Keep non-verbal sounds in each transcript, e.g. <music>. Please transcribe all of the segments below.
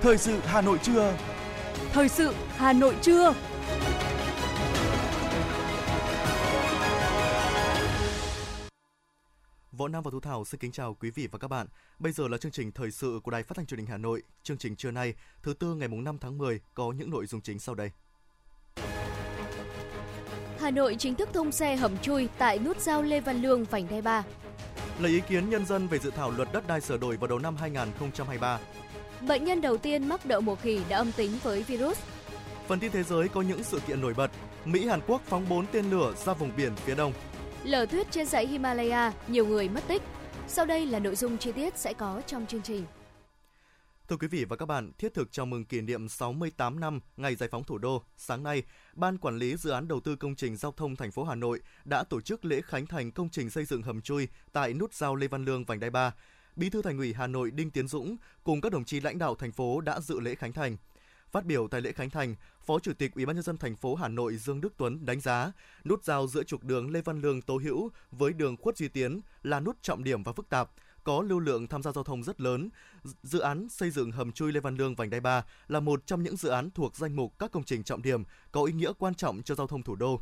Thời sự Hà Nội trưa. Thời sự Hà Nội trưa. Võ Nam và Thu Thảo xin kính chào quý vị và các bạn. Bây giờ là chương trình thời sự của Đài Phát thanh Truyền hình Hà Nội. Chương trình trưa nay, thứ tư ngày mùng 5 tháng 10 có những nội dung chính sau đây. Hà Nội chính thức thông xe hầm chui tại nút giao Lê Văn Lương vành đai 3. Lấy ý kiến nhân dân về dự thảo luật đất đai sửa đổi vào đầu năm 2023. Bệnh nhân đầu tiên mắc đậu mùa khỉ đã âm tính với virus. Phần tin thế giới có những sự kiện nổi bật. Mỹ Hàn Quốc phóng 4 tên lửa ra vùng biển phía đông. Lở tuyết trên dãy Himalaya, nhiều người mất tích. Sau đây là nội dung chi tiết sẽ có trong chương trình. Thưa quý vị và các bạn, thiết thực chào mừng kỷ niệm 68 năm ngày giải phóng thủ đô, sáng nay, Ban Quản lý Dự án Đầu tư Công trình Giao thông thành phố Hà Nội đã tổ chức lễ khánh thành công trình xây dựng hầm chui tại nút giao Lê Văn Lương, vành đai 3. Bí thư Thành ủy Hà Nội Đinh Tiến Dũng cùng các đồng chí lãnh đạo thành phố đã dự lễ khánh thành. Phát biểu tại lễ khánh thành, Phó Chủ tịch Ủy ban nhân dân thành phố Hà Nội Dương Đức Tuấn đánh giá, nút giao giữa trục đường Lê Văn Lương Tố Hữu với đường Khuất Duy Tiến là nút trọng điểm và phức tạp, có lưu lượng tham gia giao thông rất lớn. Dự án xây dựng hầm chui Lê Văn Lương vành đai 3 là một trong những dự án thuộc danh mục các công trình trọng điểm có ý nghĩa quan trọng cho giao thông thủ đô.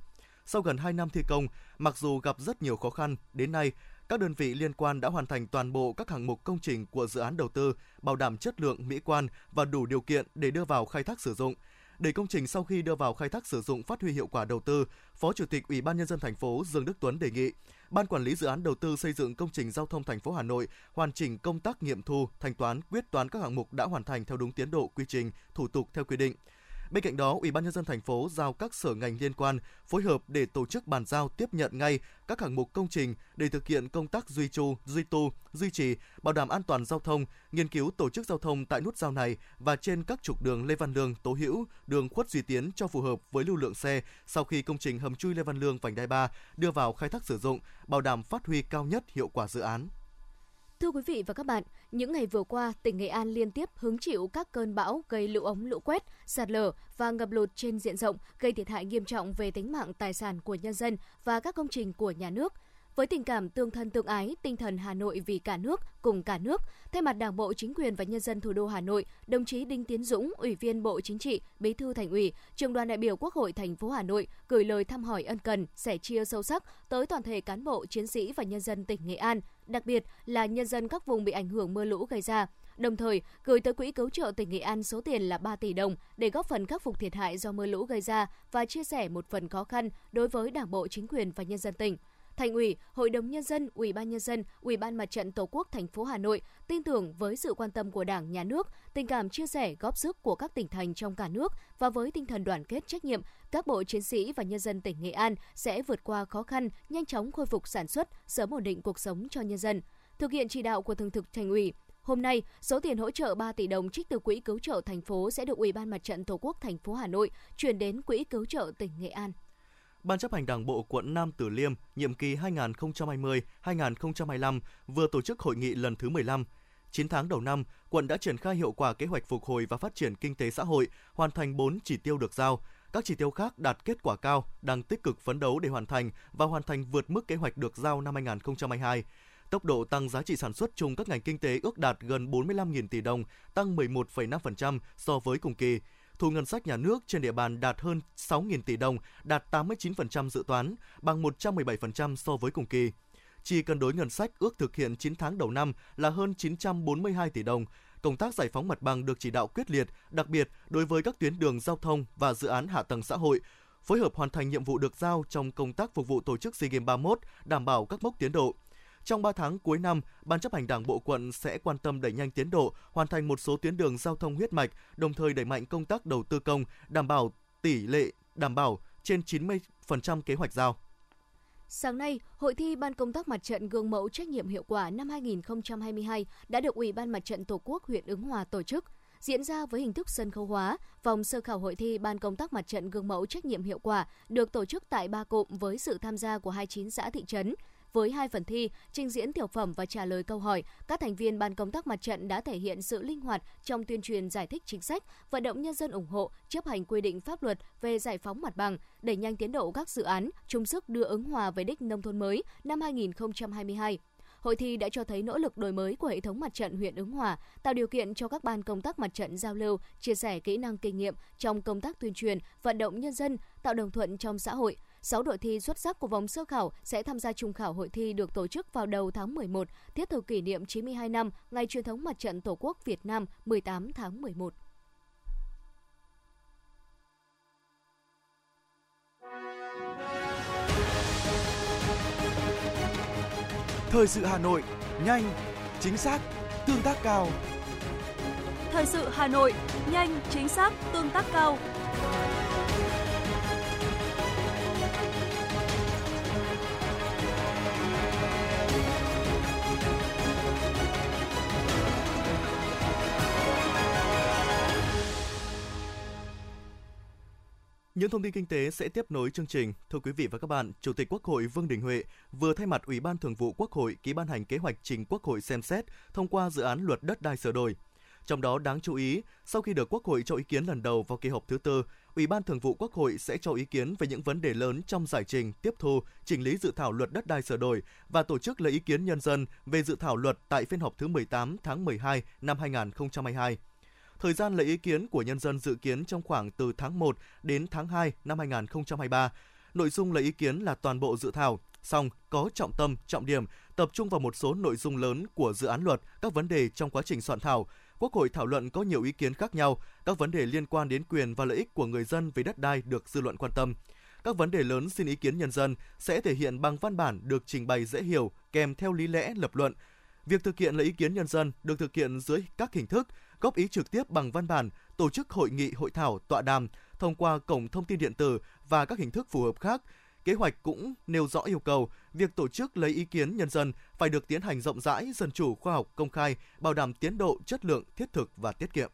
Sau gần 2 năm thi công, mặc dù gặp rất nhiều khó khăn, đến nay các đơn vị liên quan đã hoàn thành toàn bộ các hạng mục công trình của dự án đầu tư, bảo đảm chất lượng, mỹ quan và đủ điều kiện để đưa vào khai thác sử dụng. Để công trình sau khi đưa vào khai thác sử dụng phát huy hiệu quả đầu tư, Phó Chủ tịch Ủy ban nhân dân thành phố Dương Đức Tuấn đề nghị Ban quản lý dự án đầu tư xây dựng công trình giao thông thành phố Hà Nội hoàn chỉnh công tác nghiệm thu, thanh toán, quyết toán các hạng mục đã hoàn thành theo đúng tiến độ, quy trình, thủ tục theo quy định. Bên cạnh đó, Ủy ban nhân dân thành phố giao các sở ngành liên quan phối hợp để tổ chức bàn giao tiếp nhận ngay các hạng mục công trình để thực hiện công tác duy tu, duy tu, duy trì, bảo đảm an toàn giao thông, nghiên cứu tổ chức giao thông tại nút giao này và trên các trục đường Lê Văn Lương, Tố Hữu, đường Khuất Duy Tiến cho phù hợp với lưu lượng xe sau khi công trình hầm chui Lê Văn Lương vành đai 3 đưa vào khai thác sử dụng, bảo đảm phát huy cao nhất hiệu quả dự án. Thưa quý vị và các bạn, những ngày vừa qua, tỉnh Nghệ An liên tiếp hứng chịu các cơn bão gây lũ ống lũ quét, sạt lở và ngập lụt trên diện rộng, gây thiệt hại nghiêm trọng về tính mạng tài sản của nhân dân và các công trình của nhà nước. Với tình cảm tương thân tương ái, tinh thần Hà Nội vì cả nước, cùng cả nước, thay mặt Đảng bộ, chính quyền và nhân dân thủ đô Hà Nội, đồng chí Đinh Tiến Dũng, Ủy viên Bộ Chính trị, Bí thư Thành ủy, Trường đoàn đại biểu Quốc hội thành phố Hà Nội gửi lời thăm hỏi ân cần, sẻ chia sâu sắc tới toàn thể cán bộ, chiến sĩ và nhân dân tỉnh Nghệ An, đặc biệt là nhân dân các vùng bị ảnh hưởng mưa lũ gây ra. Đồng thời, gửi tới Quỹ cứu trợ tỉnh Nghệ An số tiền là 3 tỷ đồng để góp phần khắc phục thiệt hại do mưa lũ gây ra và chia sẻ một phần khó khăn đối với Đảng bộ, chính quyền và nhân dân tỉnh. Thành ủy, Hội đồng nhân dân, Ủy ban nhân dân, Ủy ban Mặt trận Tổ quốc thành phố Hà Nội tin tưởng với sự quan tâm của Đảng, Nhà nước, tình cảm chia sẻ góp sức của các tỉnh thành trong cả nước và với tinh thần đoàn kết trách nhiệm, các bộ chiến sĩ và nhân dân tỉnh Nghệ An sẽ vượt qua khó khăn, nhanh chóng khôi phục sản xuất, sớm ổn định cuộc sống cho nhân dân. Thực hiện chỉ đạo của Thường trực Thành ủy, Hôm nay, số tiền hỗ trợ 3 tỷ đồng trích từ Quỹ cứu trợ thành phố sẽ được Ủy ban Mặt trận Tổ quốc thành phố Hà Nội chuyển đến Quỹ cứu trợ tỉnh Nghệ An. Ban chấp hành Đảng bộ quận Nam Từ Liêm nhiệm kỳ 2020-2025 vừa tổ chức hội nghị lần thứ 15. 9 tháng đầu năm, quận đã triển khai hiệu quả kế hoạch phục hồi và phát triển kinh tế xã hội, hoàn thành 4 chỉ tiêu được giao. Các chỉ tiêu khác đạt kết quả cao, đang tích cực phấn đấu để hoàn thành và hoàn thành vượt mức kế hoạch được giao năm 2022. Tốc độ tăng giá trị sản xuất chung các ngành kinh tế ước đạt gần 45.000 tỷ đồng, tăng 11,5% so với cùng kỳ thu ngân sách nhà nước trên địa bàn đạt hơn 6.000 tỷ đồng, đạt 89% dự toán, bằng 117% so với cùng kỳ. Chi cân đối ngân sách ước thực hiện 9 tháng đầu năm là hơn 942 tỷ đồng. Công tác giải phóng mặt bằng được chỉ đạo quyết liệt, đặc biệt đối với các tuyến đường giao thông và dự án hạ tầng xã hội, phối hợp hoàn thành nhiệm vụ được giao trong công tác phục vụ tổ chức SEA Games 31, đảm bảo các mốc tiến độ. Trong 3 tháng cuối năm, Ban chấp hành Đảng bộ quận sẽ quan tâm đẩy nhanh tiến độ, hoàn thành một số tuyến đường giao thông huyết mạch, đồng thời đẩy mạnh công tác đầu tư công, đảm bảo tỷ lệ đảm bảo trên 90% kế hoạch giao. Sáng nay, Hội thi Ban công tác mặt trận gương mẫu trách nhiệm hiệu quả năm 2022 đã được Ủy ban Mặt trận Tổ quốc huyện Ứng Hòa tổ chức. Diễn ra với hình thức sân khấu hóa, vòng sơ khảo hội thi Ban công tác mặt trận gương mẫu trách nhiệm hiệu quả được tổ chức tại ba cụm với sự tham gia của 29 xã thị trấn, với hai phần thi, trình diễn tiểu phẩm và trả lời câu hỏi, các thành viên ban công tác mặt trận đã thể hiện sự linh hoạt trong tuyên truyền giải thích chính sách, vận động nhân dân ủng hộ, chấp hành quy định pháp luật về giải phóng mặt bằng, đẩy nhanh tiến độ các dự án, chung sức đưa ứng hòa về đích nông thôn mới năm 2022 hội thi đã cho thấy nỗ lực đổi mới của hệ thống mặt trận huyện Ứng Hòa, tạo điều kiện cho các ban công tác mặt trận giao lưu, chia sẻ kỹ năng kinh nghiệm trong công tác tuyên truyền, vận động nhân dân, tạo đồng thuận trong xã hội. 6 đội thi xuất sắc của vòng sơ khảo sẽ tham gia trung khảo hội thi được tổ chức vào đầu tháng 11, thiết thực kỷ niệm 92 năm ngày truyền thống mặt trận Tổ quốc Việt Nam 18 tháng 11. Thời sự Hà Nội, nhanh, chính xác, tương tác cao. Thời sự Hà Nội, nhanh, chính xác, tương tác cao. Những thông tin kinh tế sẽ tiếp nối chương trình. Thưa quý vị và các bạn, Chủ tịch Quốc hội Vương Đình Huệ vừa thay mặt Ủy ban Thường vụ Quốc hội ký ban hành kế hoạch trình Quốc hội xem xét thông qua dự án luật đất đai sửa đổi. Trong đó đáng chú ý, sau khi được Quốc hội cho ý kiến lần đầu vào kỳ họp thứ tư, Ủy ban Thường vụ Quốc hội sẽ cho ý kiến về những vấn đề lớn trong giải trình, tiếp thu, chỉnh lý dự thảo luật đất đai sửa đổi và tổ chức lấy ý kiến nhân dân về dự thảo luật tại phiên họp thứ 18 tháng 12 năm 2022. Thời gian lấy ý kiến của nhân dân dự kiến trong khoảng từ tháng 1 đến tháng 2 năm 2023. Nội dung lấy ý kiến là toàn bộ dự thảo, song có trọng tâm, trọng điểm, tập trung vào một số nội dung lớn của dự án luật, các vấn đề trong quá trình soạn thảo. Quốc hội thảo luận có nhiều ý kiến khác nhau, các vấn đề liên quan đến quyền và lợi ích của người dân về đất đai được dư luận quan tâm. Các vấn đề lớn xin ý kiến nhân dân sẽ thể hiện bằng văn bản được trình bày dễ hiểu, kèm theo lý lẽ lập luận. Việc thực hiện lấy ý kiến nhân dân được thực hiện dưới các hình thức góp ý trực tiếp bằng văn bản, tổ chức hội nghị, hội thảo, tọa đàm thông qua cổng thông tin điện tử và các hình thức phù hợp khác. Kế hoạch cũng nêu rõ yêu cầu việc tổ chức lấy ý kiến nhân dân phải được tiến hành rộng rãi, dân chủ, khoa học, công khai, bảo đảm tiến độ, chất lượng, thiết thực và tiết kiệm.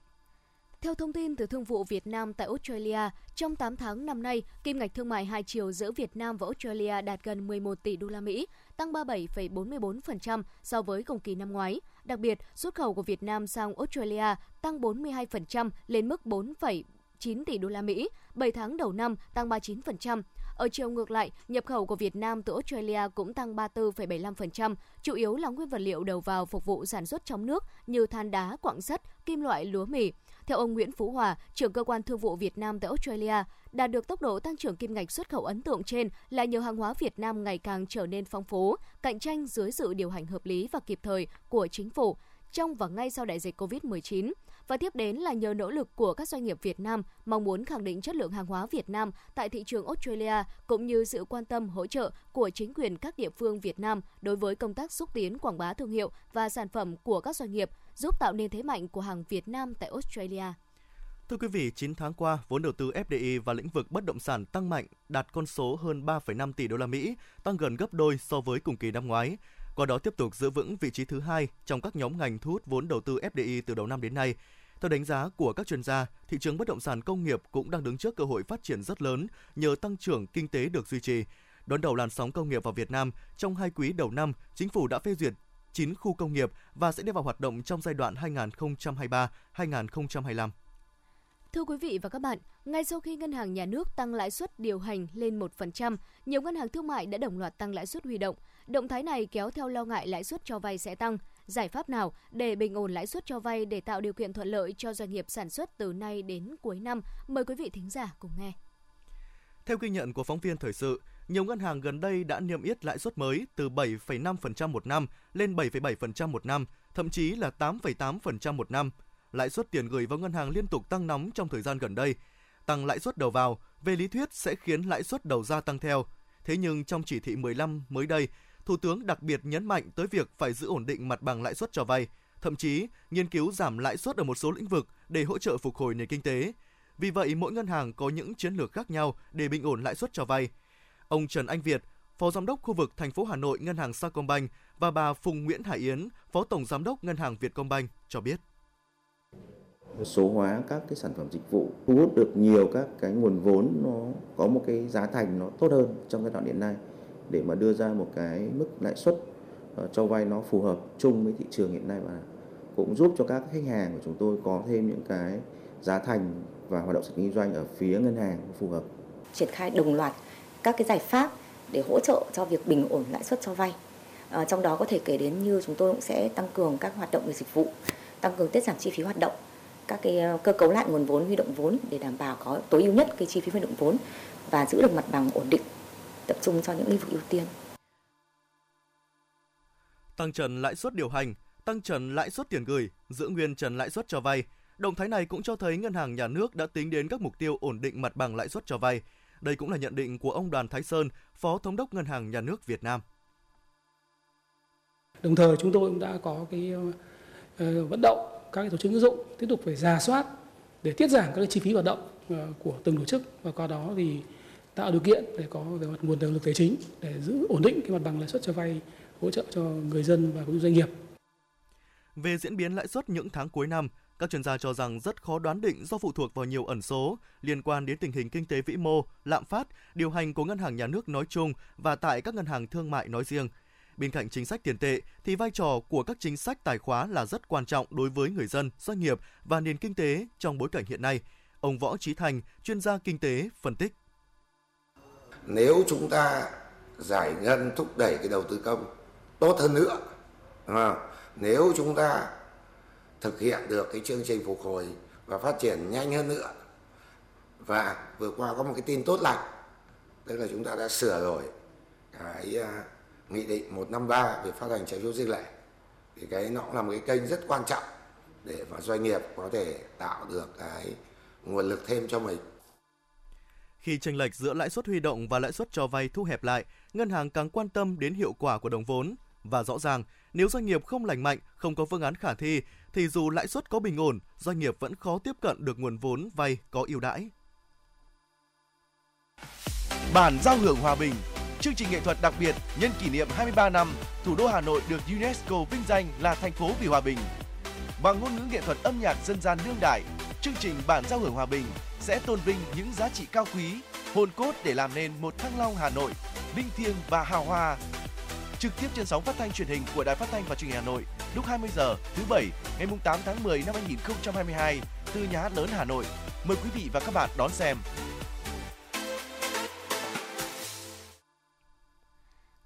Theo thông tin từ Thương vụ Việt Nam tại Australia, trong 8 tháng năm nay, kim ngạch thương mại hai chiều giữa Việt Nam và Australia đạt gần 11 tỷ đô la Mỹ, tăng 37,44% so với cùng kỳ năm ngoái. Đặc biệt, xuất khẩu của Việt Nam sang Australia tăng 42% lên mức 4,9 tỷ đô la Mỹ, 7 tháng đầu năm tăng 39%. Ở chiều ngược lại, nhập khẩu của Việt Nam từ Australia cũng tăng 34,75%, chủ yếu là nguyên vật liệu đầu vào phục vụ sản xuất trong nước như than đá, quặng sắt, kim loại, lúa mì. Theo ông Nguyễn Phú Hòa, trưởng cơ quan thương vụ Việt Nam tại Australia, đạt được tốc độ tăng trưởng kim ngạch xuất khẩu ấn tượng trên là nhờ hàng hóa Việt Nam ngày càng trở nên phong phú, cạnh tranh dưới sự điều hành hợp lý và kịp thời của chính phủ trong và ngay sau đại dịch COVID-19 và tiếp đến là nhờ nỗ lực của các doanh nghiệp Việt Nam mong muốn khẳng định chất lượng hàng hóa Việt Nam tại thị trường Australia cũng như sự quan tâm hỗ trợ của chính quyền các địa phương Việt Nam đối với công tác xúc tiến quảng bá thương hiệu và sản phẩm của các doanh nghiệp, giúp tạo nên thế mạnh của hàng Việt Nam tại Australia. Thưa quý vị, 9 tháng qua, vốn đầu tư FDI và lĩnh vực bất động sản tăng mạnh, đạt con số hơn 3,5 tỷ đô la Mỹ, tăng gần gấp đôi so với cùng kỳ năm ngoái qua đó tiếp tục giữ vững vị trí thứ hai trong các nhóm ngành thu hút vốn đầu tư FDI từ đầu năm đến nay. Theo đánh giá của các chuyên gia, thị trường bất động sản công nghiệp cũng đang đứng trước cơ hội phát triển rất lớn nhờ tăng trưởng kinh tế được duy trì. Đón đầu làn sóng công nghiệp vào Việt Nam, trong hai quý đầu năm, chính phủ đã phê duyệt 9 khu công nghiệp và sẽ đưa vào hoạt động trong giai đoạn 2023-2025. Thưa quý vị và các bạn, ngay sau khi Ngân hàng Nhà nước tăng lãi suất điều hành lên 1%, nhiều ngân hàng thương mại đã đồng loạt tăng lãi suất huy động. Động thái này kéo theo lo ngại lãi suất cho vay sẽ tăng. Giải pháp nào để bình ổn lãi suất cho vay để tạo điều kiện thuận lợi cho doanh nghiệp sản xuất từ nay đến cuối năm? Mời quý vị thính giả cùng nghe. Theo ghi nhận của phóng viên thời sự, nhiều ngân hàng gần đây đã niêm yết lãi suất mới từ 7,5% một năm lên 7,7% một năm, thậm chí là 8,8% một năm. Lãi suất tiền gửi vào ngân hàng liên tục tăng nóng trong thời gian gần đây. Tăng lãi suất đầu vào, về lý thuyết sẽ khiến lãi suất đầu ra tăng theo. Thế nhưng trong chỉ thị 15 mới đây, Thủ tướng đặc biệt nhấn mạnh tới việc phải giữ ổn định mặt bằng lãi suất cho vay, thậm chí nghiên cứu giảm lãi suất ở một số lĩnh vực để hỗ trợ phục hồi nền kinh tế. Vì vậy, mỗi ngân hàng có những chiến lược khác nhau để bình ổn lãi suất cho vay. Ông Trần Anh Việt, Phó Giám đốc khu vực thành phố Hà Nội Ngân hàng Sacombank và bà Phùng Nguyễn Hải Yến, Phó Tổng Giám đốc Ngân hàng Vietcombank cho biết số hóa các cái sản phẩm dịch vụ thu hút được nhiều các cái nguồn vốn nó có một cái giá thành nó tốt hơn trong giai đoạn hiện nay để mà đưa ra một cái mức lãi suất ờ, cho vay nó phù hợp chung với thị trường hiện nay và cũng giúp cho các khách hàng của chúng tôi có thêm những cái giá thành và hoạt động sản kinh doanh ở phía ngân hàng phù hợp. Triển khai đồng loạt các cái giải pháp để hỗ trợ cho việc bình ổn lãi suất cho vay. À, trong đó có thể kể đến như chúng tôi cũng sẽ tăng cường các hoạt động về dịch vụ, tăng cường tiết giảm chi phí hoạt động, các cái cơ cấu lại nguồn vốn huy động vốn để đảm bảo có tối ưu nhất cái chi phí huy động vốn và giữ được mặt bằng ổn định, tập trung cho những lĩnh vực ưu tiên. Tăng trần lãi suất điều hành, tăng trần lãi suất tiền gửi, giữ nguyên trần lãi suất cho vay. Động thái này cũng cho thấy ngân hàng nhà nước đã tính đến các mục tiêu ổn định mặt bằng lãi suất cho vay. Đây cũng là nhận định của ông Đoàn Thái Sơn, Phó Thống đốc Ngân hàng Nhà nước Việt Nam. Đồng thời chúng tôi cũng đã có cái uh, vận động các tổ chức tín dụng tiếp tục phải giả soát để tiết giảm các chi phí hoạt động ờ, của từng tổ chức và qua đó thì tạo điều kiện để có về mặt nguồn lực tài chính để giữ ổn định cái mặt bằng lãi suất cho vay hỗ trợ cho người dân và cũng doanh nghiệp. Về diễn biến lãi suất những tháng cuối năm, các chuyên gia cho rằng rất khó đoán định do phụ thuộc vào nhiều ẩn số liên quan đến tình hình kinh tế vĩ mô, lạm phát, điều hành của ngân hàng nhà nước nói chung và tại các ngân hàng thương mại nói riêng. Bên cạnh chính sách tiền tệ thì vai trò của các chính sách tài khóa là rất quan trọng đối với người dân, doanh nghiệp và nền kinh tế trong bối cảnh hiện nay. Ông Võ Trí Thành, chuyên gia kinh tế phân tích. Nếu chúng ta giải ngân thúc đẩy cái đầu tư công tốt hơn nữa, nếu chúng ta thực hiện được cái chương trình phục hồi và phát triển nhanh hơn nữa và vừa qua có một cái tin tốt lành tức là chúng ta đã sửa đổi cái à, nghị định 153 về phát hành trái phiếu riêng lẻ thì cái nó cũng là một cái kênh rất quan trọng để mà doanh nghiệp có thể tạo được cái nguồn lực thêm cho mình. Khi chênh lệch giữa lãi suất huy động và lãi suất cho vay thu hẹp lại, ngân hàng càng quan tâm đến hiệu quả của đồng vốn và rõ ràng, nếu doanh nghiệp không lành mạnh, không có phương án khả thi thì dù lãi suất có bình ổn, doanh nghiệp vẫn khó tiếp cận được nguồn vốn vay có ưu đãi. Bản giao hưởng hòa bình, chương trình nghệ thuật đặc biệt nhân kỷ niệm 23 năm thủ đô Hà Nội được UNESCO vinh danh là thành phố vì hòa bình. Bằng ngôn ngữ nghệ thuật âm nhạc dân gian đương đại, chương trình Bản giao hưởng hòa bình sẽ tôn vinh những giá trị cao quý, hồn cốt để làm nên một Thăng Long Hà Nội linh thiêng và hào hoa trực tiếp trên sóng phát thanh truyền hình của Đài Phát thanh và Truyền hình Hà Nội lúc 20 giờ thứ bảy ngày 8 tháng 10 năm 2022 từ nhà hát lớn Hà Nội. Mời quý vị và các bạn đón xem.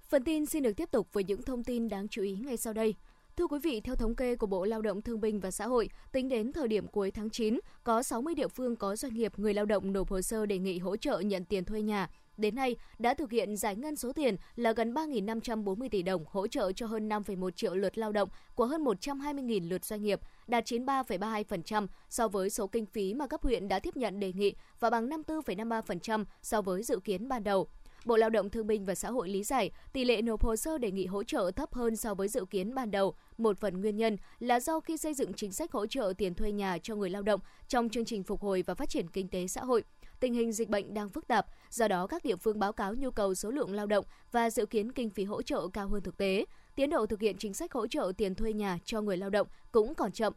Phần tin xin được tiếp tục với những thông tin đáng chú ý ngay sau đây. Thưa quý vị, theo thống kê của Bộ Lao động Thương binh và Xã hội, tính đến thời điểm cuối tháng 9, có 60 địa phương có doanh nghiệp người lao động nộp hồ sơ đề nghị hỗ trợ nhận tiền thuê nhà đến nay đã thực hiện giải ngân số tiền là gần 3.540 tỷ đồng hỗ trợ cho hơn 5,1 triệu lượt lao động của hơn 120.000 lượt doanh nghiệp, đạt 93,32% so với số kinh phí mà cấp huyện đã tiếp nhận đề nghị và bằng 54,53% so với dự kiến ban đầu. Bộ Lao động Thương binh và Xã hội lý giải tỷ lệ nộp hồ sơ đề nghị hỗ trợ thấp hơn so với dự kiến ban đầu. Một phần nguyên nhân là do khi xây dựng chính sách hỗ trợ tiền thuê nhà cho người lao động trong chương trình phục hồi và phát triển kinh tế xã hội, tình hình dịch bệnh đang phức tạp, do đó các địa phương báo cáo nhu cầu số lượng lao động và dự kiến kinh phí hỗ trợ cao hơn thực tế. Tiến độ thực hiện chính sách hỗ trợ tiền thuê nhà cho người lao động cũng còn chậm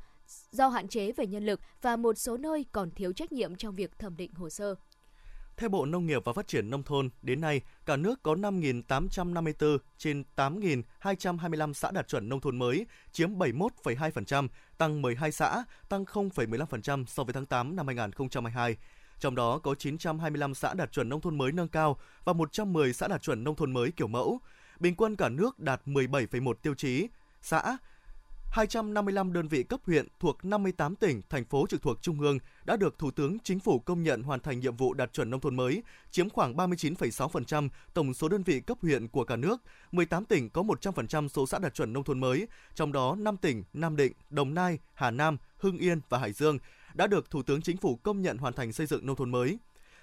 do hạn chế về nhân lực và một số nơi còn thiếu trách nhiệm trong việc thẩm định hồ sơ. Theo Bộ Nông nghiệp và Phát triển Nông thôn, đến nay, cả nước có 5.854 trên 8.225 xã đạt chuẩn nông thôn mới, chiếm 71,2%, tăng 12 xã, tăng 0,15% so với tháng 8 năm 2022. Trong đó có 925 xã đạt chuẩn nông thôn mới nâng cao và 110 xã đạt chuẩn nông thôn mới kiểu mẫu. Bình quân cả nước đạt 17,1 tiêu chí. Xã 255 đơn vị cấp huyện thuộc 58 tỉnh, thành phố trực thuộc Trung ương đã được Thủ tướng Chính phủ công nhận hoàn thành nhiệm vụ đạt chuẩn nông thôn mới, chiếm khoảng 39,6% tổng số đơn vị cấp huyện của cả nước. 18 tỉnh có 100% số xã đạt chuẩn nông thôn mới, trong đó 5 tỉnh Nam Định, Đồng Nai, Hà Nam, Hưng Yên và Hải Dương đã được Thủ tướng Chính phủ công nhận hoàn thành xây dựng nông thôn mới.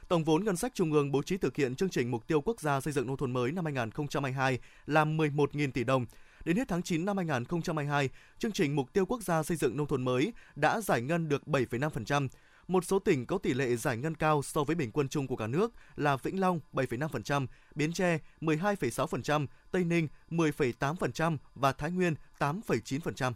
Tổng vốn ngân sách trung ương bố trí thực hiện chương trình mục tiêu quốc gia xây dựng nông thôn mới năm 2022 là 11.000 tỷ đồng. Đến hết tháng 9 năm 2022, chương trình mục tiêu quốc gia xây dựng nông thôn mới đã giải ngân được 7,5%. Một số tỉnh có tỷ lệ giải ngân cao so với bình quân chung của cả nước là Vĩnh Long 7,5%, Biến Tre 12,6%, Tây Ninh 10,8% và Thái Nguyên 8,9%.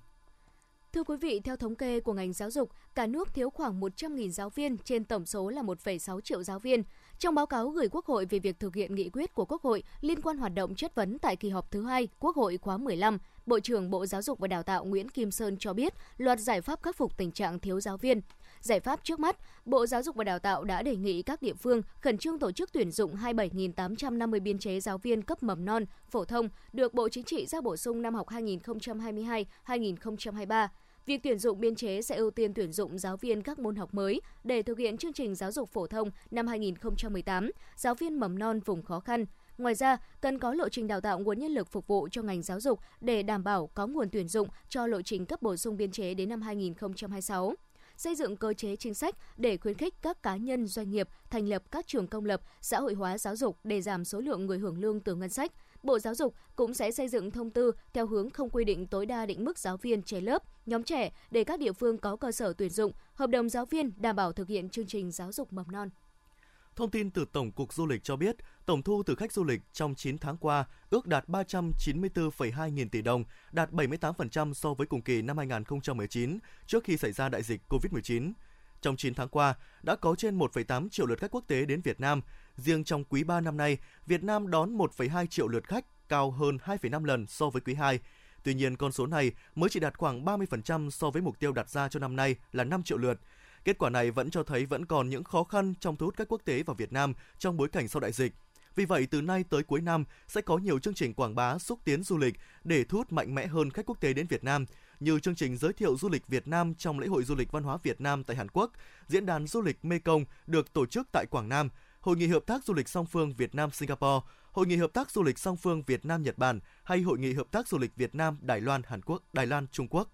Thưa quý vị, theo thống kê của ngành giáo dục, cả nước thiếu khoảng 100.000 giáo viên trên tổng số là 1,6 triệu giáo viên. Trong báo cáo gửi Quốc hội về việc thực hiện nghị quyết của Quốc hội liên quan hoạt động chất vấn tại kỳ họp thứ hai Quốc hội khóa 15, Bộ trưởng Bộ Giáo dục và Đào tạo Nguyễn Kim Sơn cho biết loạt giải pháp khắc phục tình trạng thiếu giáo viên. Giải pháp trước mắt, Bộ Giáo dục và Đào tạo đã đề nghị các địa phương khẩn trương tổ chức tuyển dụng 27.850 biên chế giáo viên cấp mầm non, phổ thông được Bộ Chính trị ra bổ sung năm học 2022-2023. Việc tuyển dụng biên chế sẽ ưu tiên tuyển dụng giáo viên các môn học mới để thực hiện chương trình giáo dục phổ thông năm 2018, giáo viên mầm non vùng khó khăn. Ngoài ra, cần có lộ trình đào tạo nguồn nhân lực phục vụ cho ngành giáo dục để đảm bảo có nguồn tuyển dụng cho lộ trình cấp bổ sung biên chế đến năm 2026 xây dựng cơ chế chính sách để khuyến khích các cá nhân doanh nghiệp thành lập các trường công lập, xã hội hóa giáo dục để giảm số lượng người hưởng lương từ ngân sách. Bộ Giáo dục cũng sẽ xây dựng thông tư theo hướng không quy định tối đa định mức giáo viên trẻ lớp, nhóm trẻ để các địa phương có cơ sở tuyển dụng, hợp đồng giáo viên đảm bảo thực hiện chương trình giáo dục mầm non. Thông tin từ Tổng cục Du lịch cho biết, tổng thu từ khách du lịch trong 9 tháng qua ước đạt 394,2 nghìn tỷ đồng, đạt 78% so với cùng kỳ năm 2019 trước khi xảy ra đại dịch COVID-19. Trong 9 tháng qua, đã có trên 1,8 triệu lượt khách quốc tế đến Việt Nam. Riêng trong quý 3 năm nay, Việt Nam đón 1,2 triệu lượt khách, cao hơn 2,5 lần so với quý 2. Tuy nhiên, con số này mới chỉ đạt khoảng 30% so với mục tiêu đặt ra cho năm nay là 5 triệu lượt. Kết quả này vẫn cho thấy vẫn còn những khó khăn trong thu hút khách quốc tế vào Việt Nam trong bối cảnh sau đại dịch. Vì vậy, từ nay tới cuối năm sẽ có nhiều chương trình quảng bá xúc tiến du lịch để thu hút mạnh mẽ hơn khách quốc tế đến Việt Nam, như chương trình giới thiệu du lịch Việt Nam trong lễ hội du lịch văn hóa Việt Nam tại Hàn Quốc, diễn đàn du lịch Mekong được tổ chức tại Quảng Nam, hội nghị hợp tác du lịch song phương Việt Nam Singapore, hội nghị hợp tác du lịch song phương Việt Nam Nhật Bản hay hội nghị hợp tác du lịch Việt Nam Đài Loan Hàn Quốc, Đài Loan Trung Quốc.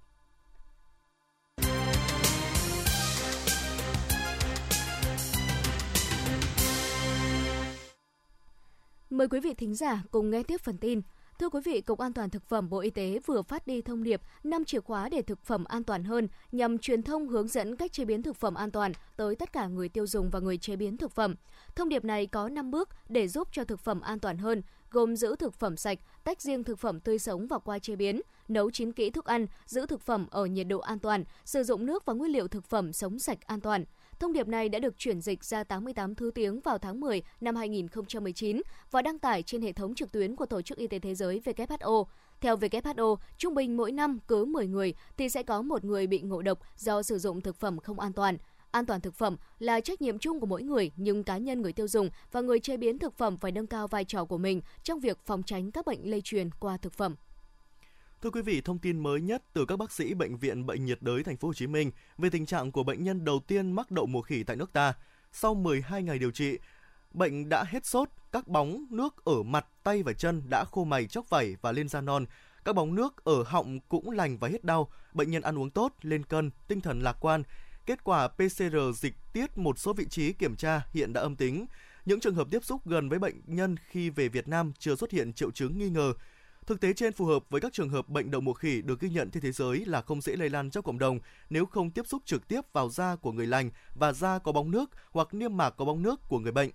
Mời quý vị thính giả cùng nghe tiếp phần tin. Thưa quý vị, Cục An toàn Thực phẩm Bộ Y tế vừa phát đi thông điệp 5 chìa khóa để thực phẩm an toàn hơn nhằm truyền thông hướng dẫn cách chế biến thực phẩm an toàn tới tất cả người tiêu dùng và người chế biến thực phẩm. Thông điệp này có 5 bước để giúp cho thực phẩm an toàn hơn, gồm giữ thực phẩm sạch, tách riêng thực phẩm tươi sống và qua chế biến, nấu chín kỹ thức ăn, giữ thực phẩm ở nhiệt độ an toàn, sử dụng nước và nguyên liệu thực phẩm sống sạch an toàn – Thông điệp này đã được chuyển dịch ra 88 thứ tiếng vào tháng 10 năm 2019 và đăng tải trên hệ thống trực tuyến của Tổ chức Y tế Thế giới WHO. Theo WHO, trung bình mỗi năm cứ 10 người thì sẽ có một người bị ngộ độc do sử dụng thực phẩm không an toàn. An toàn thực phẩm là trách nhiệm chung của mỗi người, nhưng cá nhân người tiêu dùng và người chế biến thực phẩm phải nâng cao vai trò của mình trong việc phòng tránh các bệnh lây truyền qua thực phẩm. Thưa quý vị, thông tin mới nhất từ các bác sĩ bệnh viện Bệnh nhiệt đới thành phố Hồ Chí Minh về tình trạng của bệnh nhân đầu tiên mắc đậu mùa khỉ tại nước ta. Sau 12 ngày điều trị, bệnh đã hết sốt, các bóng nước ở mặt, tay và chân đã khô mày chóc vảy và lên da non. Các bóng nước ở họng cũng lành và hết đau. Bệnh nhân ăn uống tốt, lên cân, tinh thần lạc quan. Kết quả PCR dịch tiết một số vị trí kiểm tra hiện đã âm tính. Những trường hợp tiếp xúc gần với bệnh nhân khi về Việt Nam chưa xuất hiện triệu chứng nghi ngờ. Thực tế trên phù hợp với các trường hợp bệnh đậu mùa khỉ được ghi nhận trên thế giới là không dễ lây lan trong cộng đồng nếu không tiếp xúc trực tiếp vào da của người lành và da có bóng nước hoặc niêm mạc có bóng nước của người bệnh.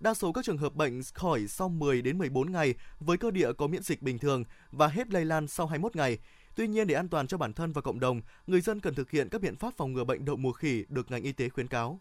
Đa số các trường hợp bệnh khỏi sau 10 đến 14 ngày với cơ địa có miễn dịch bình thường và hết lây lan sau 21 ngày. Tuy nhiên để an toàn cho bản thân và cộng đồng, người dân cần thực hiện các biện pháp phòng ngừa bệnh đậu mùa khỉ được ngành y tế khuyến cáo.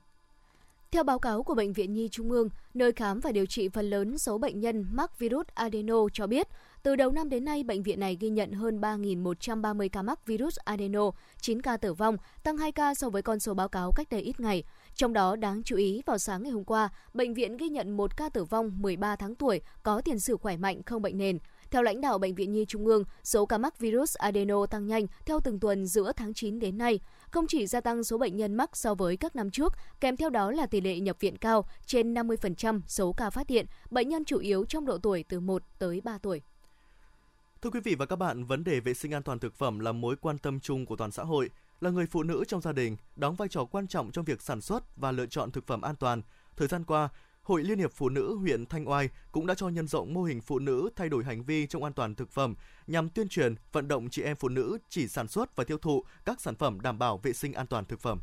Theo báo cáo của Bệnh viện Nhi Trung ương, nơi khám và điều trị phần lớn số bệnh nhân mắc virus adeno cho biết, từ đầu năm đến nay, bệnh viện này ghi nhận hơn 3.130 ca mắc virus adeno, 9 ca tử vong, tăng 2 ca so với con số báo cáo cách đây ít ngày. Trong đó, đáng chú ý, vào sáng ngày hôm qua, bệnh viện ghi nhận một ca tử vong 13 tháng tuổi, có tiền sử khỏe mạnh, không bệnh nền. Theo lãnh đạo Bệnh viện Nhi Trung ương, số ca mắc virus adeno tăng nhanh theo từng tuần giữa tháng 9 đến nay. Không chỉ gia tăng số bệnh nhân mắc so với các năm trước, kèm theo đó là tỷ lệ nhập viện cao, trên 50% số ca phát hiện, bệnh nhân chủ yếu trong độ tuổi từ 1 tới 3 tuổi. Thưa quý vị và các bạn, vấn đề vệ sinh an toàn thực phẩm là mối quan tâm chung của toàn xã hội. Là người phụ nữ trong gia đình, đóng vai trò quan trọng trong việc sản xuất và lựa chọn thực phẩm an toàn. Thời gian qua, Hội Liên hiệp Phụ nữ huyện Thanh Oai cũng đã cho nhân rộng mô hình phụ nữ thay đổi hành vi trong an toàn thực phẩm nhằm tuyên truyền, vận động chị em phụ nữ chỉ sản xuất và tiêu thụ các sản phẩm đảm bảo vệ sinh an toàn thực phẩm.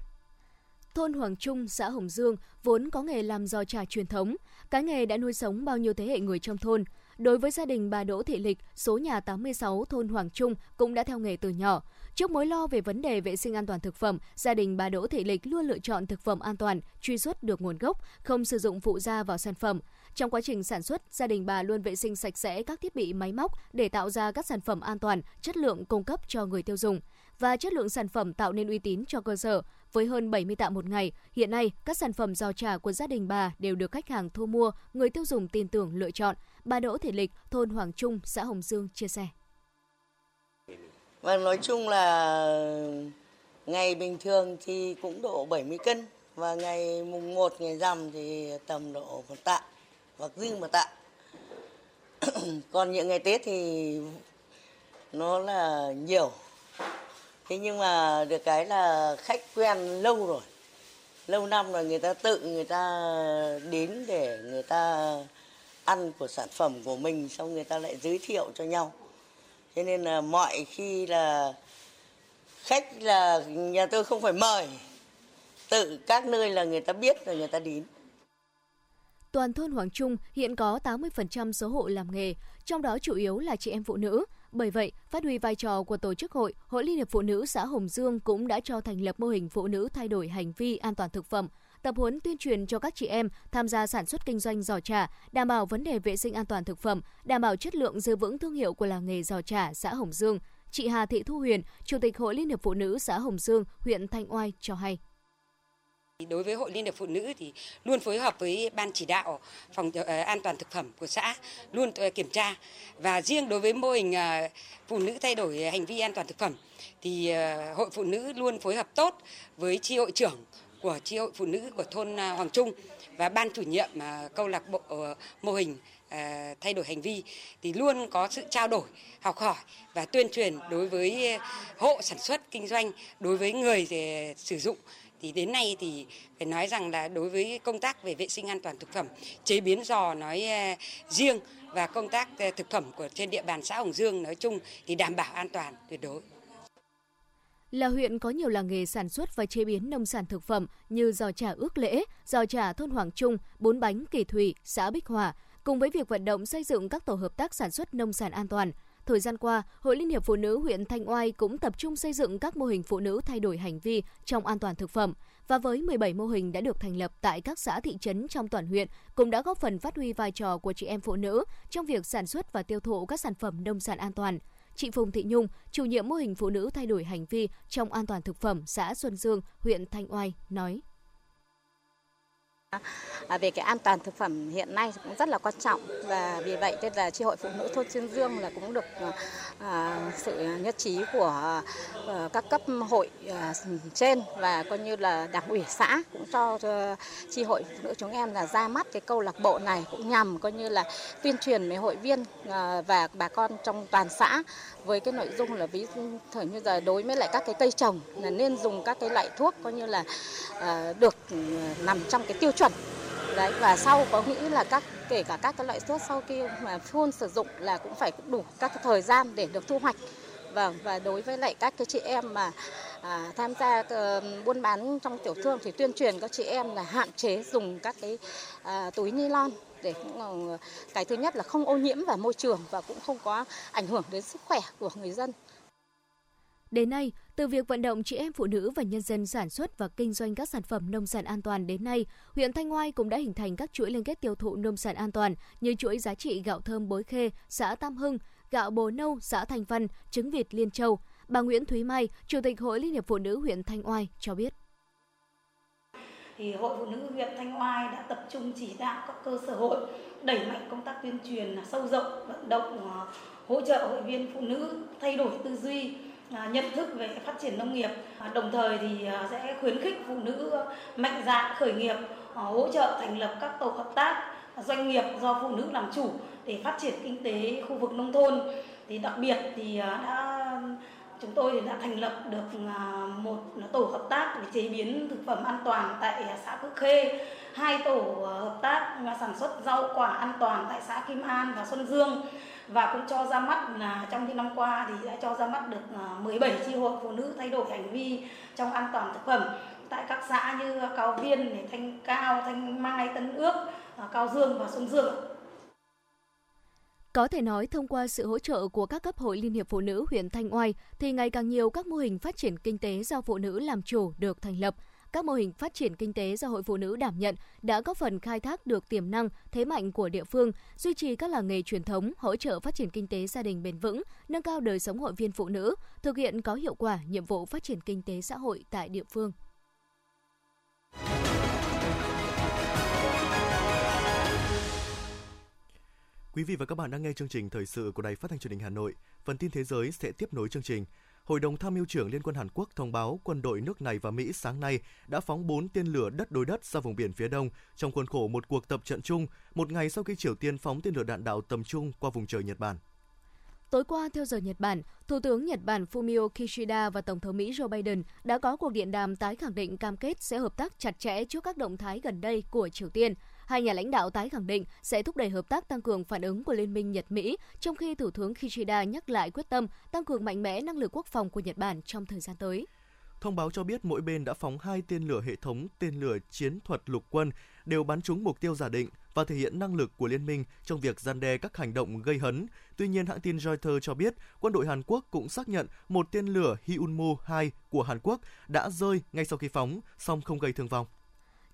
Thôn Hoàng Trung, xã Hồng Dương vốn có nghề làm giò trà truyền thống. Cái nghề đã nuôi sống bao nhiêu thế hệ người trong thôn. Đối với gia đình bà Đỗ Thị Lịch, số nhà 86 thôn Hoàng Trung cũng đã theo nghề từ nhỏ. Trước mối lo về vấn đề vệ sinh an toàn thực phẩm, gia đình bà Đỗ Thị Lịch luôn lựa chọn thực phẩm an toàn, truy xuất được nguồn gốc, không sử dụng phụ gia vào sản phẩm. Trong quá trình sản xuất, gia đình bà luôn vệ sinh sạch sẽ các thiết bị máy móc để tạo ra các sản phẩm an toàn, chất lượng cung cấp cho người tiêu dùng và chất lượng sản phẩm tạo nên uy tín cho cơ sở. Với hơn 70 tạ một ngày, hiện nay các sản phẩm giò chả của gia đình bà đều được khách hàng thu mua, người tiêu dùng tin tưởng lựa chọn. Bà Đỗ Thị Lịch, thôn Hoàng Trung, xã Hồng Dương chia sẻ. Và nói chung là ngày bình thường thì cũng độ 70 cân và ngày mùng 1 ngày rằm thì tầm độ một tạ hoặc dư một tạ. <coughs> Còn những ngày Tết thì nó là nhiều. Thế nhưng mà được cái là khách quen lâu rồi. Lâu năm rồi người ta tự người ta đến để người ta ăn của sản phẩm của mình xong người ta lại giới thiệu cho nhau. Cho nên là mọi khi là khách là nhà tôi không phải mời tự các nơi là người ta biết rồi người ta đến. Toàn thôn Hoàng Trung hiện có 80% số hộ làm nghề, trong đó chủ yếu là chị em phụ nữ. Bởi vậy, phát huy vai trò của tổ chức hội, Hội Liên hiệp Phụ nữ xã Hồng Dương cũng đã cho thành lập mô hình phụ nữ thay đổi hành vi an toàn thực phẩm, tập huấn tuyên truyền cho các chị em tham gia sản xuất kinh doanh giò trà, đảm bảo vấn đề vệ sinh an toàn thực phẩm, đảm bảo chất lượng giữ vững thương hiệu của làng nghề giò trà xã Hồng Dương. Chị Hà Thị Thu Huyền, Chủ tịch Hội Liên hiệp Phụ nữ xã Hồng Dương, huyện Thanh Oai cho hay. Đối với Hội Liên hiệp Phụ nữ thì luôn phối hợp với Ban chỉ đạo phòng ờ, an toàn thực phẩm của xã, luôn ờ, kiểm tra. Và riêng đối với mô hình ờ, phụ nữ thay đổi hành vi an toàn thực phẩm thì Hội Phụ nữ luôn phối hợp tốt với tri hội trưởng của chi hội phụ nữ của thôn à, Hoàng Trung và ban chủ nhiệm à, câu lạc bộ ờ, mô hình à, thay đổi hành vi thì luôn có sự trao đổi, học hỏi và tuyên truyền đối với hộ sản xuất kinh doanh, đối với người sử dụng. Thì đến nay thì phải nói rằng là đối với công tác về vệ sinh an toàn thực phẩm, chế biến giò nói riêng và công tác thực phẩm của trên địa bàn xã Hồng Dương nói chung thì đảm bảo an toàn tuyệt đối là huyện có nhiều làng nghề sản xuất và chế biến nông sản thực phẩm như giò chả ước lễ, giò chả thôn Hoàng Trung, bốn bánh kỳ thủy, xã Bích Hòa, cùng với việc vận động xây dựng các tổ hợp tác sản xuất nông sản an toàn. Thời gian qua, Hội Liên hiệp Phụ nữ huyện Thanh Oai cũng tập trung xây dựng các mô hình phụ nữ thay đổi hành vi trong an toàn thực phẩm và với 17 mô hình đã được thành lập tại các xã thị trấn trong toàn huyện cũng đã góp phần phát huy vai trò của chị em phụ nữ trong việc sản xuất và tiêu thụ các sản phẩm nông sản an toàn. Chị Phùng Thị Nhung, chủ nhiệm mô hình phụ nữ thay đổi hành vi trong an toàn thực phẩm xã Xuân Dương, huyện Thanh Oai nói. À, về cái an toàn thực phẩm hiện nay cũng rất là quan trọng. Và vì vậy nên là tri hội phụ nữ thôn Trương Dương là cũng được à, sự nhất trí của ờ, các cấp hội à, trên và coi như là đảng ủy xã cũng cho ờ, tri hội phụ nữ chúng em là ra mắt cái câu lạc bộ này cũng nhằm coi như là tuyên truyền với hội viên ờ, và bà con trong toàn xã với cái nội dung là ví dụ thời như giờ đối với lại các cái cây trồng là nên dùng các cái loại thuốc coi như là à, được ừ, nằm trong cái tiêu chuẩn. Đấy và sau có nghĩ là các kể cả các cái loại thuốc sau khi mà phun sử dụng là cũng phải đủ các cái thời gian để được thu hoạch vâng và đối với lại các cái chị em mà à, tham gia uh, buôn bán trong tiểu thương thì tuyên truyền các chị em là hạn chế dùng các cái à, túi ni lon để cũng cái thứ nhất là không ô nhiễm vào môi trường và cũng không có ảnh hưởng đến sức khỏe của người dân. Đến nay, từ việc vận động chị em phụ nữ và nhân dân sản xuất và kinh doanh các sản phẩm nông sản an toàn đến nay, huyện Thanh Oai cũng đã hình thành các chuỗi liên kết tiêu thụ nông sản an toàn như chuỗi giá trị gạo thơm Bối Khê, xã Tam Hưng, gạo bồ nâu, xã Thành Văn, trứng vịt Liên Châu. Bà Nguyễn Thúy Mai, Chủ tịch Hội Liên hiệp Phụ nữ huyện Thanh Oai cho biết thì Hội Phụ nữ huyện Thanh Oai đã tập trung chỉ đạo các cơ sở hội đẩy mạnh công tác tuyên truyền sâu rộng, vận động à, hỗ trợ hội viên phụ nữ thay đổi tư duy, à, nhận thức về phát triển nông nghiệp. À, đồng thời thì sẽ khuyến khích phụ nữ mạnh dạn khởi nghiệp, hỗ trợ thành lập các tổ hợp tác doanh nghiệp do phụ nữ làm chủ để phát triển kinh tế khu vực nông thôn. Thì đặc biệt thì à, đã chúng tôi thì đã thành lập được à, một tổ hợp tác về chế biến thực phẩm an toàn tại xã Phước Khê, hai tổ à, hợp tác sản xuất rau quả an toàn tại xã Kim An và Xuân Dương và cũng cho ra mắt là trong những năm qua thì đã cho ra mắt được 17 chi hội phụ nữ thay đổi hành vi trong an toàn thực phẩm tại các xã như Cao Viên, Thanh Cao, Thanh Mai, Tân Ước, Cao Dương và Xuân Dương. Có thể nói thông qua sự hỗ trợ của các cấp hội Liên hiệp Phụ nữ huyện Thanh Oai thì ngày càng nhiều các mô hình phát triển kinh tế do phụ nữ làm chủ được thành lập. các mô hình phát triển kinh tế do Hội Phụ nữ đảm nhận đã góp phần khai thác được tiềm năng, thế mạnh của địa phương, duy trì các làng nghề truyền thống, hỗ trợ phát triển kinh tế gia đình bền vững, nâng cao đời sống hội viên phụ nữ, thực hiện có hiệu quả nhiệm vụ phát triển kinh tế xã hội tại địa phương. Quý vị và các bạn đang nghe chương trình thời sự của Đài Phát thanh Truyền hình Hà Nội. Phần tin thế giới sẽ tiếp nối chương trình. Hội đồng tham mưu trưởng Liên quân Hàn Quốc thông báo quân đội nước này và Mỹ sáng nay đã phóng 4 tên lửa đất đối đất ra vùng biển phía đông trong khuôn khổ một cuộc tập trận chung, một ngày sau khi Triều Tiên phóng tên lửa đạn đạo tầm trung qua vùng trời Nhật Bản. Tối qua, theo giờ Nhật Bản, Thủ tướng Nhật Bản Fumio Kishida và Tổng thống Mỹ Joe Biden đã có cuộc điện đàm tái khẳng định cam kết sẽ hợp tác chặt chẽ trước các động thái gần đây của Triều Tiên – Hai nhà lãnh đạo tái khẳng định sẽ thúc đẩy hợp tác tăng cường phản ứng của Liên minh Nhật-Mỹ, trong khi Thủ tướng Kishida nhắc lại quyết tâm tăng cường mạnh mẽ năng lực quốc phòng của Nhật Bản trong thời gian tới. Thông báo cho biết mỗi bên đã phóng hai tên lửa hệ thống tên lửa chiến thuật lục quân đều bắn trúng mục tiêu giả định và thể hiện năng lực của liên minh trong việc gian đe các hành động gây hấn. Tuy nhiên, hãng tin Reuters cho biết quân đội Hàn Quốc cũng xác nhận một tên lửa Hyunmoo 2 của Hàn Quốc đã rơi ngay sau khi phóng, song không gây thương vong.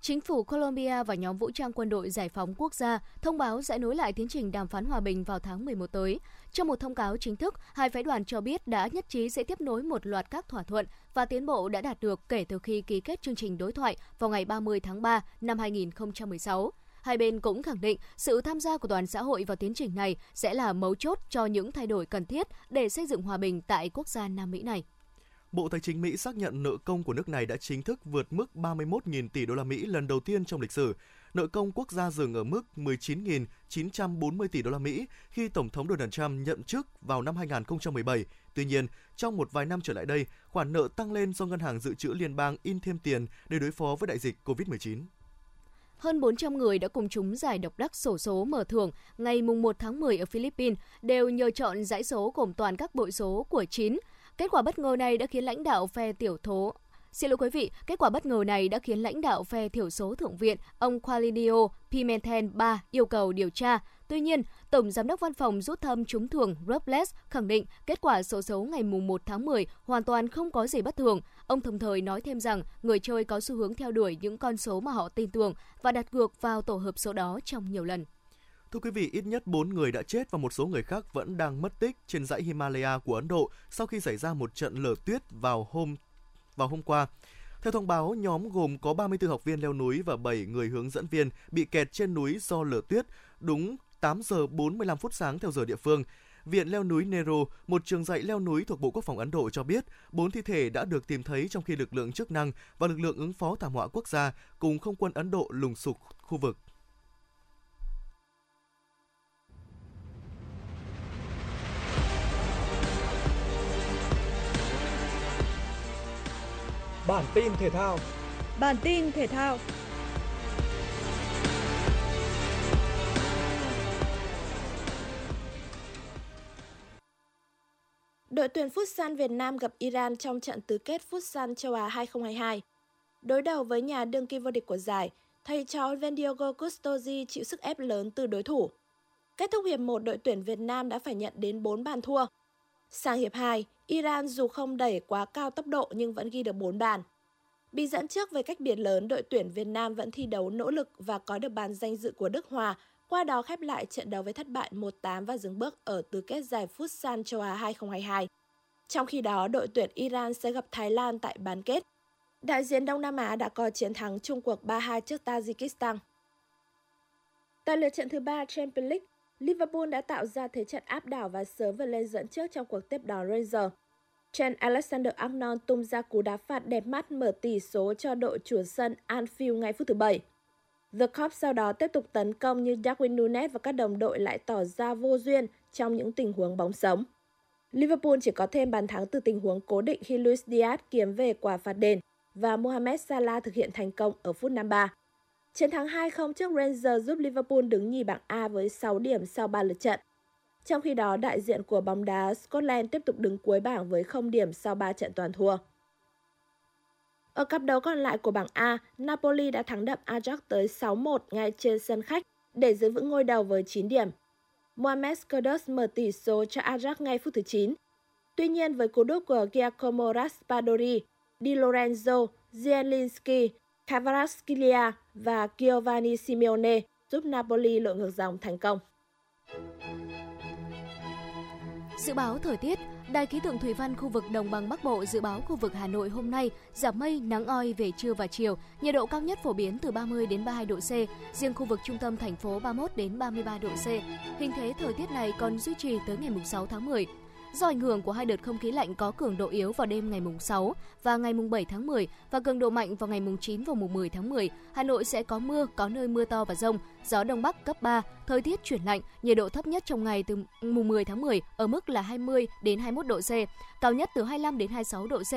Chính phủ Colombia và nhóm vũ trang quân đội giải phóng quốc gia thông báo sẽ nối lại tiến trình đàm phán hòa bình vào tháng 11 tới. Trong một thông cáo chính thức, hai phái đoàn cho biết đã nhất trí sẽ tiếp nối một loạt các thỏa thuận và tiến bộ đã đạt được kể từ khi ký kết chương trình đối thoại vào ngày 30 tháng 3 năm 2016. Hai bên cũng khẳng định sự tham gia của toàn xã hội vào tiến trình này sẽ là mấu chốt cho những thay đổi cần thiết để xây dựng hòa bình tại quốc gia Nam Mỹ này. Bộ Tài chính Mỹ xác nhận nợ công của nước này đã chính thức vượt mức 31.000 tỷ đô la Mỹ lần đầu tiên trong lịch sử. Nợ công quốc gia dừng ở mức 19.940 tỷ đô la Mỹ khi Tổng thống Donald Trump nhậm chức vào năm 2017. Tuy nhiên, trong một vài năm trở lại đây, khoản nợ tăng lên do ngân hàng dự trữ liên bang in thêm tiền để đối phó với đại dịch COVID-19 hơn 400 người đã cùng chúng giải độc đắc sổ số mở thưởng ngày 1 tháng 10 ở Philippines đều nhờ chọn dãy số gồm toàn các bội số của 9, Kết quả bất ngờ này đã khiến lãnh đạo phe tiểu thố Xin lỗi quý vị, kết quả bất ngờ này đã khiến lãnh đạo phe thiểu số thượng viện ông Qualinio Pimentel ba yêu cầu điều tra. Tuy nhiên, Tổng Giám đốc Văn phòng rút thăm trúng thưởng Robles khẳng định kết quả sổ số ngày 1 tháng 10 hoàn toàn không có gì bất thường. Ông đồng thời nói thêm rằng người chơi có xu hướng theo đuổi những con số mà họ tin tưởng và đặt cược vào tổ hợp số đó trong nhiều lần. Thưa quý vị, ít nhất 4 người đã chết và một số người khác vẫn đang mất tích trên dãy Himalaya của Ấn Độ sau khi xảy ra một trận lở tuyết vào hôm vào hôm qua. Theo thông báo, nhóm gồm có 34 học viên leo núi và 7 người hướng dẫn viên bị kẹt trên núi do lở tuyết đúng 8 giờ 45 phút sáng theo giờ địa phương. Viện leo núi Nero, một trường dạy leo núi thuộc Bộ Quốc phòng Ấn Độ cho biết, bốn thi thể đã được tìm thấy trong khi lực lượng chức năng và lực lượng ứng phó thảm họa quốc gia cùng không quân Ấn Độ lùng sục khu vực. Bản tin thể thao. Bản tin thể thao. Đội tuyển Futsal Việt Nam gặp Iran trong trận tứ kết Futsal châu Á 2022. Đối đầu với nhà đương kim vô địch của giải, thầy trò Vendiogo Custosi chịu sức ép lớn từ đối thủ. Kết thúc hiệp 1, đội tuyển Việt Nam đã phải nhận đến 4 bàn thua. Sang hiệp 2, Iran dù không đẩy quá cao tốc độ nhưng vẫn ghi được 4 bàn. Bị dẫn trước về cách biệt lớn, đội tuyển Việt Nam vẫn thi đấu nỗ lực và có được bàn danh dự của Đức Hòa, qua đó khép lại trận đấu với thất bại 1-8 và dừng bước ở tứ kết giải Futsal châu Á 2022. Trong khi đó, đội tuyển Iran sẽ gặp Thái Lan tại bán kết. Đại diện Đông Nam Á đã có chiến thắng chung cuộc 3-2 trước Tajikistan. Tại lượt trận thứ 3 Champions League, Liverpool đã tạo ra thế trận áp đảo và sớm vượt lên dẫn trước trong cuộc tiếp đón Rangers. Trent Alexander-Arnold tung ra cú đá phạt đẹp mắt mở tỷ số cho đội chủ sân Anfield ngay phút thứ 7. The Cop sau đó tiếp tục tấn công nhưng Darwin Nunes và các đồng đội lại tỏ ra vô duyên trong những tình huống bóng sống. Liverpool chỉ có thêm bàn thắng từ tình huống cố định khi Luis Diaz kiếm về quả phạt đền và Mohamed Salah thực hiện thành công ở phút 53. Chiến thắng 2-0 trước Rangers giúp Liverpool đứng nhì bảng A với 6 điểm sau 3 lượt trận. Trong khi đó, đại diện của bóng đá Scotland tiếp tục đứng cuối bảng với 0 điểm sau 3 trận toàn thua. Ở cặp đấu còn lại của bảng A, Napoli đã thắng đậm Ajax tới 6-1 ngay trên sân khách để giữ vững ngôi đầu với 9 điểm. Mohamed Kudus mở tỷ số cho Ajax ngay phút thứ 9. Tuy nhiên với cú đúp của Giacomo Raspadori, Di Lorenzo Zielinski, Kvaratskhelia và Giovanni Simeone giúp Napoli lội ngược dòng thành công. Dự báo thời tiết, Đài khí tượng thủy văn khu vực đồng bằng Bắc Bộ dự báo khu vực Hà Nội hôm nay giảm mây, nắng oi về trưa và chiều, nhiệt độ cao nhất phổ biến từ 30 đến 32 độ C, riêng khu vực trung tâm thành phố 31 đến 33 độ C. Hình thế thời tiết này còn duy trì tới ngày 6 tháng 10. Do ảnh hưởng của hai đợt không khí lạnh có cường độ yếu vào đêm ngày mùng 6 và ngày mùng 7 tháng 10 và cường độ mạnh vào ngày mùng 9 và mùng 10 tháng 10, Hà Nội sẽ có mưa, có nơi mưa to và rông, gió đông bắc cấp 3, thời tiết chuyển lạnh, nhiệt độ thấp nhất trong ngày từ mùng 10 tháng 10 ở mức là 20 đến 21 độ C, cao nhất từ 25 đến 26 độ C.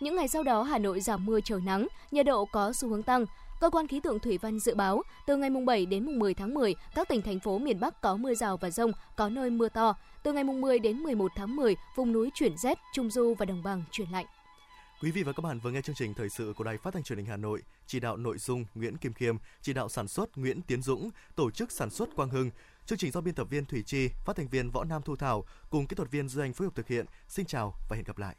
Những ngày sau đó Hà Nội giảm mưa trời nắng, nhiệt độ có xu hướng tăng. Cơ quan khí tượng thủy văn dự báo, từ ngày mùng 7 đến mùng 10 tháng 10, các tỉnh thành phố miền Bắc có mưa rào và rông, có nơi mưa to. Từ ngày mùng 10 đến 11 tháng 10, vùng núi chuyển rét, trung du và đồng bằng chuyển lạnh. Quý vị và các bạn vừa nghe chương trình thời sự của Đài Phát thanh Truyền hình Hà Nội, chỉ đạo nội dung Nguyễn Kim Khiêm, chỉ đạo sản xuất Nguyễn Tiến Dũng, tổ chức sản xuất Quang Hưng. Chương trình do biên tập viên Thủy Chi, phát thanh viên Võ Nam Thu Thảo cùng kỹ thuật viên Duy Anh phối hợp thực hiện. Xin chào và hẹn gặp lại.